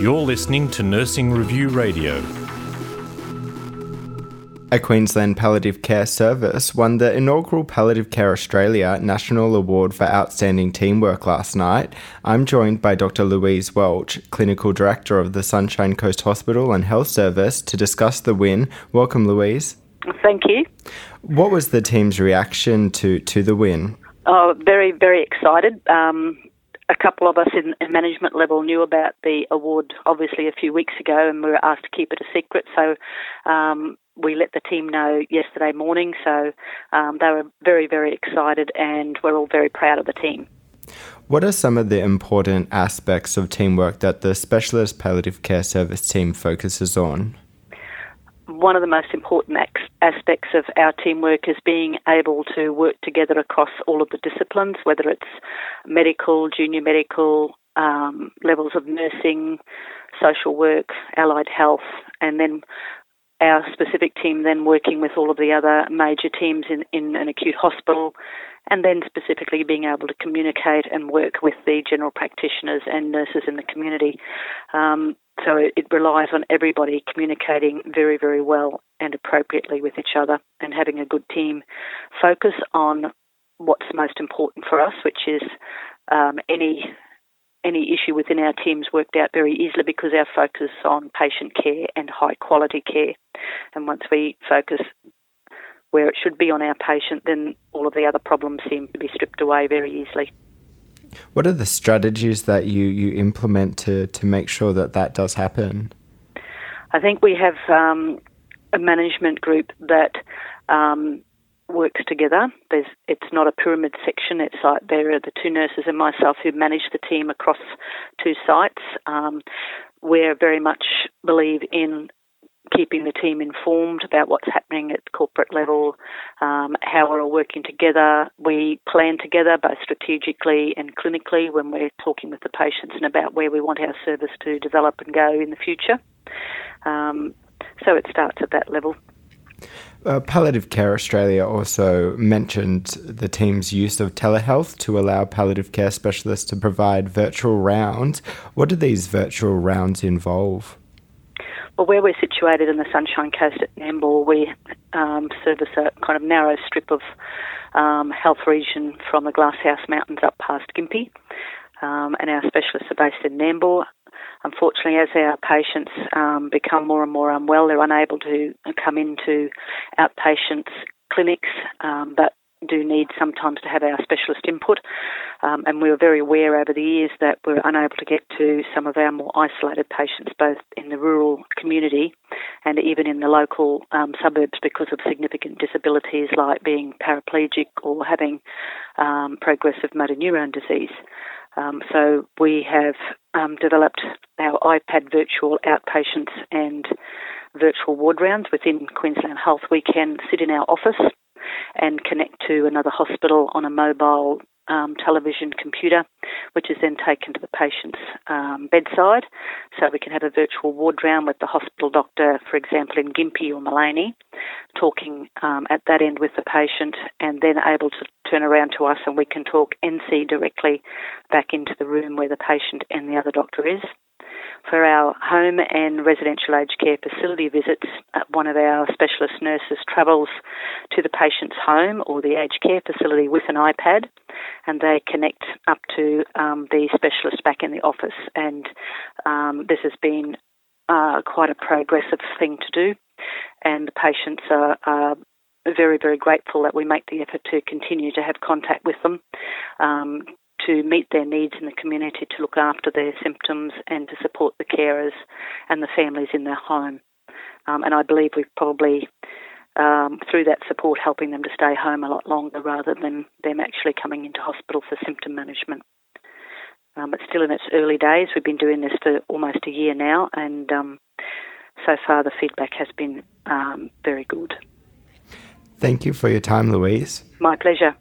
You're listening to Nursing Review Radio. A Queensland Palliative Care Service won the inaugural Palliative Care Australia National Award for Outstanding Teamwork last night. I'm joined by Dr. Louise Welch, Clinical Director of the Sunshine Coast Hospital and Health Service, to discuss the win. Welcome, Louise. Thank you. What was the team's reaction to, to the win? Oh, very, very excited. Um, a couple of us in, in, management level knew about the award obviously a few weeks ago, and we were asked to keep it a secret. So um, we let the team know yesterday morning, so um, they were very, very excited, and we're all very proud of the team. What are some of the important aspects of teamwork that the Specialist Palliative Care Service team focuses on? One of the most important aspects of our teamwork is being able to work together across all of the disciplines, whether it's medical, junior medical, um, levels of nursing, social work, allied health, and then our specific team then working with all of the other major teams in, in an acute hospital, and then specifically being able to communicate and work with the general practitioners and nurses in the community. Um, so it, it relies on everybody communicating very, very well and appropriately with each other and having a good team focus on what's most important for us, which is um, any any issue within our teams worked out very easily because our focus on patient care and high quality care. And once we focus where it should be on our patient, then all of the other problems seem to be stripped away very easily. What are the strategies that you, you implement to, to make sure that that does happen? I think we have um, a management group that um, works together. There's, it's not a pyramid section. It's like there are the two nurses and myself who manage the team across two sites. Um, we very much believe in keeping the team informed about what's happening at corporate level, um, how we're all working together. We plan together both strategically and clinically when we're talking with the patients and about where we want our service to develop and go in the future. Um, so it starts at that level. Uh, Palliative Care Australia also mentioned the team's use of telehealth to allow palliative care specialists to provide virtual rounds. What do these virtual rounds involve? Well, where we're situated in the Sunshine Coast at Nambour, we um, service a kind of narrow strip of um, health region from the Glasshouse Mountains up past Gympie. Um, and our specialists are based in Nambour. Unfortunately, as our patients um, become more and more unwell, they're unable to come into outpatients clinics, um, but do need sometimes to have our specialist input. Um, and we were very aware over the years that we're unable to get to some of our more isolated patients, both in the rural community and even in the local um, suburbs because of significant disabilities like being paraplegic or having um, progressive motor neurone disease. Um, so we have um, developed our iPad virtual outpatients and virtual ward rounds within Queensland Health. We can sit in our office and connect to another hospital on a mobile um, television computer, which is then taken to the patient's um, bedside. So we can have a virtual ward round with the hospital doctor, for example, in Gympie or Maleny, talking um, at that end with the patient and then able to turn around to us and we can talk NC directly back into the room where the patient and the other doctor is. For our home and residential aged care facility visits, uh, one of our specialist nurses travels to the patient's home or the aged care facility with an iPad and they connect up to um, the specialist back in the office. And um, this has been uh, quite a progressive thing to do, and the patients are, are very, very grateful that we make the effort to continue to have contact with them. Um, to meet their needs in the community, to look after their symptoms, and to support the carers and the families in their home. Um, and I believe we've probably, um, through that support, helping them to stay home a lot longer rather than them actually coming into hospital for symptom management. Um, it's still in its early days. We've been doing this for almost a year now, and um, so far the feedback has been um, very good. Thank you for your time, Louise. My pleasure.